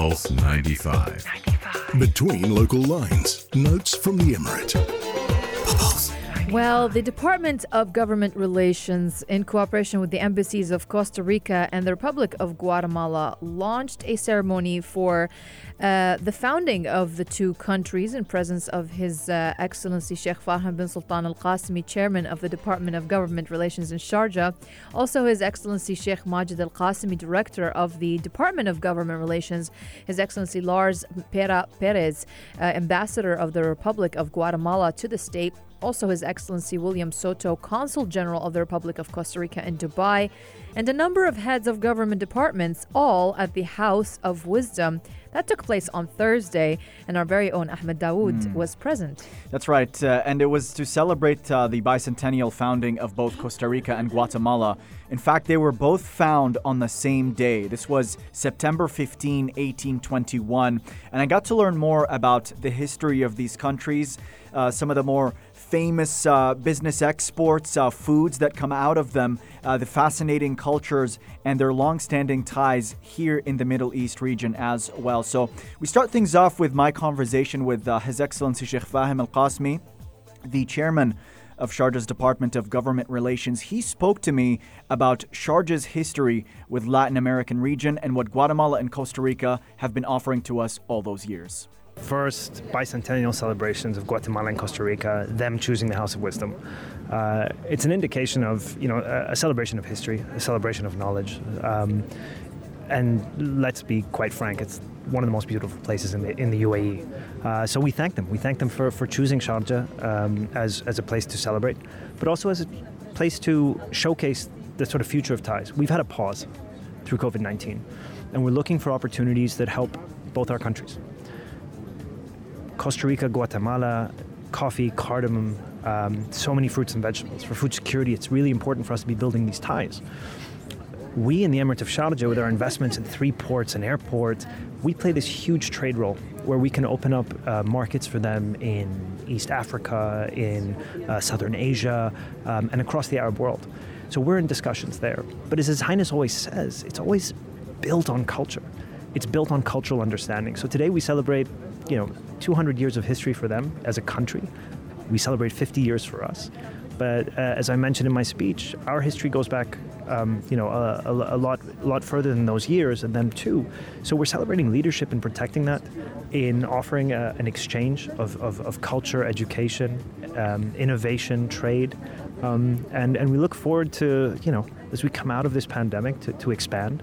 Pulse 95. Between local lines, notes from the Emirate. Pulse. Well, the Department of Government Relations, in cooperation with the embassies of Costa Rica and the Republic of Guatemala, launched a ceremony for uh, the founding of the two countries in presence of His uh, Excellency Sheikh Fahim bin Sultan Al Qasimi, Chairman of the Department of Government Relations in Sharjah, also His Excellency Sheikh Majid Al Qasimi, Director of the Department of Government Relations, His Excellency Lars Pera Perez, uh, Ambassador of the Republic of Guatemala to the state also His Excellency William Soto, Consul General of the Republic of Costa Rica in Dubai, and a number of heads of government departments, all at the House of Wisdom. That took place on Thursday, and our very own Ahmed Dawood was present. That's right, uh, and it was to celebrate uh, the bicentennial founding of both Costa Rica and Guatemala. In fact, they were both found on the same day. This was September 15, 1821, and I got to learn more about the history of these countries, uh, some of the more famous uh, business exports, uh, foods that come out of them, uh, the fascinating cultures, and their long-standing ties here in the Middle East region as well. So we start things off with my conversation with uh, His Excellency Sheikh Fahim Al Qasmi, the chairman of Sharjah's Department of Government Relations. He spoke to me about Sharjah's history with Latin American region and what Guatemala and Costa Rica have been offering to us all those years first bicentennial celebrations of Guatemala and Costa Rica, them choosing the House of Wisdom. Uh, it's an indication of, you know, a, a, celebration of history, a celebration of knowledge. Um, and let's be quite frank, it's one of the most beautiful places in the, in the UAE. Uh, so we thank them. We thank them for, for choosing Sharjah um, as, as a place to celebrate, but also as a place to showcase the sort of future of ties. We've had a pause through COVID 19, and we're looking for opportunities that help both our countries. Costa Rica, Guatemala, coffee, cardamom, um, so many fruits and vegetables. For food security, it's really important for us to be building these ties. We in the Emirate of Sharjah, with our investments in three ports and airports, we play this huge trade role where we can open up uh, markets for them in East Africa, in uh, Southern Asia, um, and across the Arab world. So we're in discussions there. But as His Highness always says, it's always built on culture. It's built on cultural understanding. So today we celebrate you know, 200 years of history for them as a country. We celebrate 50 years for us. But uh, as I mentioned in my speech, our history goes back, um, you know, a, a, a, lot, a lot further than those years, and them too. So we're celebrating leadership and protecting that, in offering a, an exchange of, of, of culture, education, um, innovation, trade, um, and and we look forward to, you know, as we come out of this pandemic, to, to expand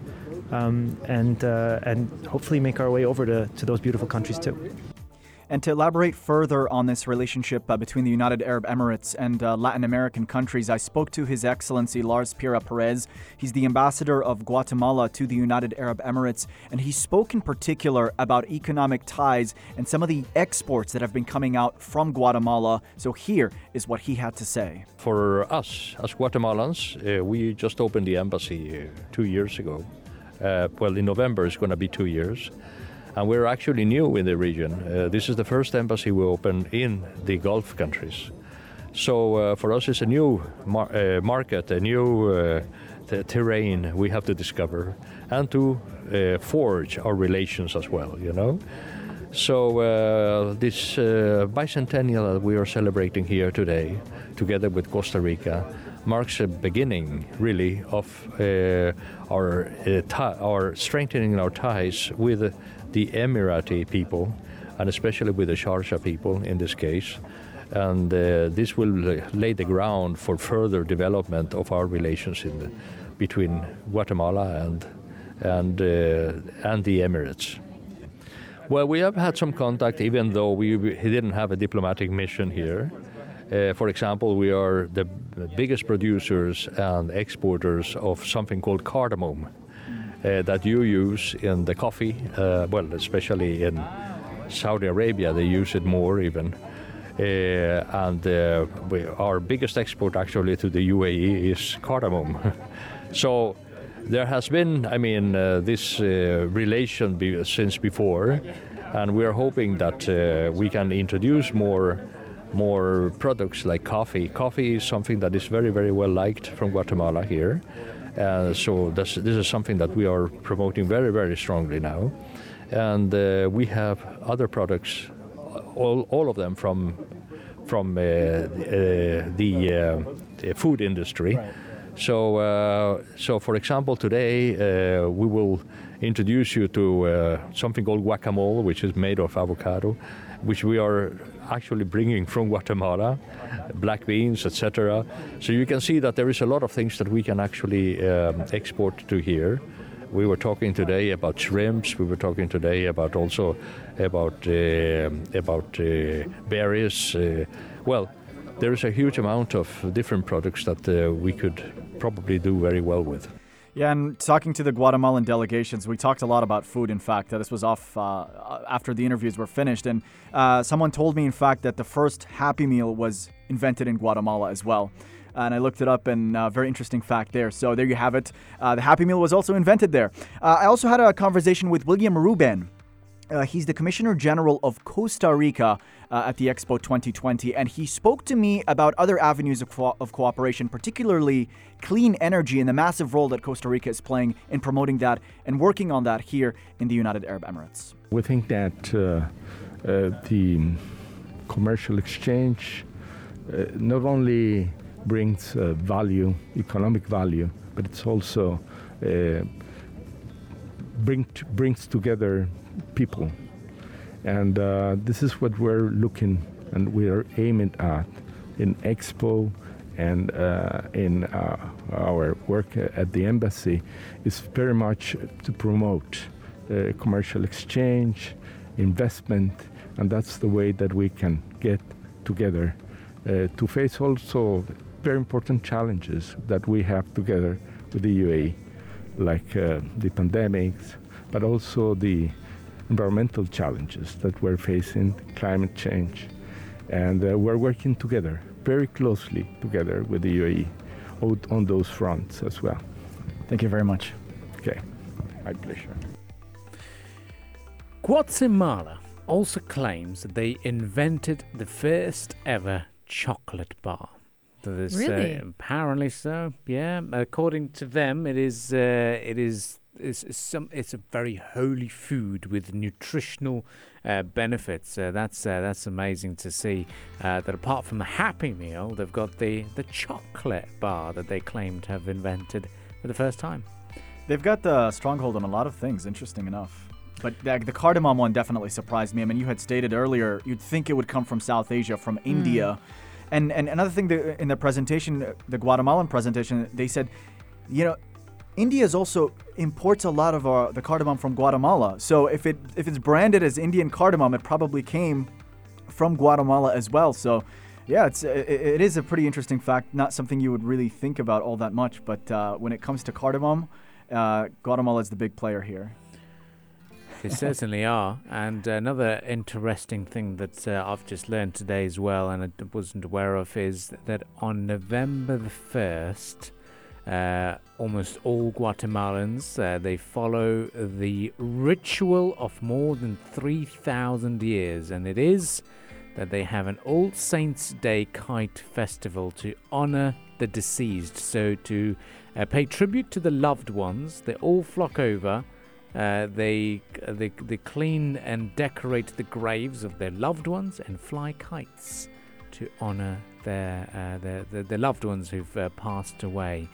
um, and, uh, and hopefully make our way over to, to those beautiful countries too. And to elaborate further on this relationship uh, between the United Arab Emirates and uh, Latin American countries, I spoke to His Excellency Lars Pira Perez. He's the ambassador of Guatemala to the United Arab Emirates, and he spoke in particular about economic ties and some of the exports that have been coming out from Guatemala. So here is what he had to say. For us, as Guatemalans, uh, we just opened the embassy uh, two years ago. Uh, well, in November it's going to be two years. And we're actually new in the region. Uh, this is the first embassy we open in the Gulf countries. So uh, for us, it's a new mar- uh, market, a new uh, t- terrain we have to discover and to uh, forge our relations as well, you know. So this bicentennial that we are celebrating here today, together with Costa Rica, marks a beginning, really, of uh, our, uh, our strengthening our ties with the Emirati people, and especially with the Sharjah people in this case. And uh, this will lay the ground for further development of our relations the, between Guatemala and and uh, and the Emirates. Well, we have had some contact, even though we, we didn't have a diplomatic mission here. Uh, for example, we are the biggest producers and exporters of something called cardamom uh, that you use in the coffee, uh, well, especially in Saudi Arabia, they use it more even. Uh, and uh, we, our biggest export actually to the UAE is cardamom. so there has been, I mean, uh, this relation be since before, and we are hoping that we can introduce more more products like coffee. Coffee is something that is very, very well liked from Guatemala here. Uh, so this, this is something that we are promoting very, very strongly now. and uh, we have other products, all, all of them from from uh, uh, the, uh, the food industry. So, uh, so for example, today uh, we will introduce you to uh, something called guacamole, which is made of avocado, which we are actually bringing from Guatemala, black beans, etc. So you can see that there is a lot of things that we can actually um, export to here. We were talking today about shrimps. We were talking today about also about uh, about uh, berries. Uh, well, there is a huge amount of different products that uh, we could probably do very well with. Yeah, and talking to the Guatemalan delegations, we talked a lot about food. In fact, uh, this was off uh, after the interviews were finished, and uh, someone told me, in fact, that the first Happy Meal was invented in Guatemala as well. And I looked it up, and uh, very interesting fact there. So there you have it. Uh, the Happy Meal was also invented there. Uh, I also had a conversation with William Ruben. Uh, he's the Commissioner General of Costa Rica uh, at the Expo 2020, and he spoke to me about other avenues of, co- of cooperation, particularly clean energy and the massive role that Costa Rica is playing in promoting that and working on that here in the United Arab Emirates. We think that uh, uh, the commercial exchange uh, not only brings uh, value, economic value, but it's also bring t- brings together people. And uh, this is what we're looking and we are aiming at in Expo and uh, in uh, our work at the embassy is very much to promote uh, commercial exchange, investment, and that's the way that we can get together uh, to face also very important challenges that we have together with the UAE, like uh, the pandemics, but also the environmental challenges that we're facing, climate change. And uh, we're working together, very closely together with the UAE on, on those fronts as well. Thank you very much. Okay, my pleasure. Guatemala also claims that they invented the first ever chocolate bar. That is, Really? Uh, apparently so. Yeah. According to them, it is. Uh, it is. It's, it's some. It's a very holy food with nutritional uh, benefits. Uh, that's uh, that's amazing to see. Uh, that apart from the Happy Meal, they've got the the chocolate bar that they claim to have invented for the first time. They've got the stronghold on a lot of things, interesting enough. But the, the cardamom one definitely surprised me. I mean, you had stated earlier you'd think it would come from South Asia, from India. And, and another thing that in the presentation, the Guatemalan presentation, they said, you know, India is also imports a lot of uh, the cardamom from Guatemala. So if it if it's branded as Indian cardamom, it probably came from Guatemala as well. So yeah, it's it, it is a pretty interesting fact. Not something you would really think about all that much, but uh, when it comes to cardamom, uh, Guatemala is the big player here. They certainly are. And another interesting thing that uh, I've just learned today as well, and I wasn't aware of, is that on November the 1st, uh, almost all Guatemalans uh, they follow the ritual of more than 3,000 years, and it is that they have an All Saints Day kite festival to honor the deceased. So to uh, pay tribute to the loved ones, they all flock over. Uh, they, they they clean and decorate the graves of their loved ones and fly kites to honor their uh, their, their loved ones who've uh, passed away.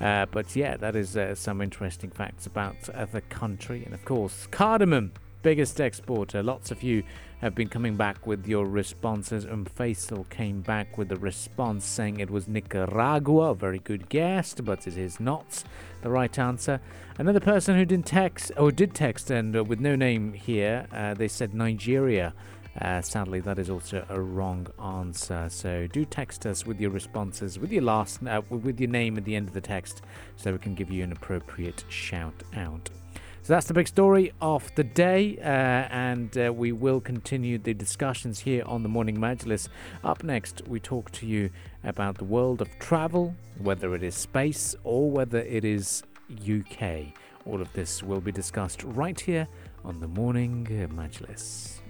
Uh, but yeah, that is uh, some interesting facts about the country, and of course, cardamom, biggest exporter. Lots of you have been coming back with your responses. Um, Faisal came back with a response saying it was Nicaragua. Very good guess, but it is not the right answer. Another person who didn't text, or did text, and uh, with no name here, uh, they said Nigeria. Uh, sadly, that is also a wrong answer. So do text us with your responses, with your last, uh, with your name at the end of the text, so we can give you an appropriate shout out. So that's the big story of the day, uh, and uh, we will continue the discussions here on the Morning Majlis. Up next, we talk to you about the world of travel, whether it is space or whether it is UK. All of this will be discussed right here on the Morning Majlis.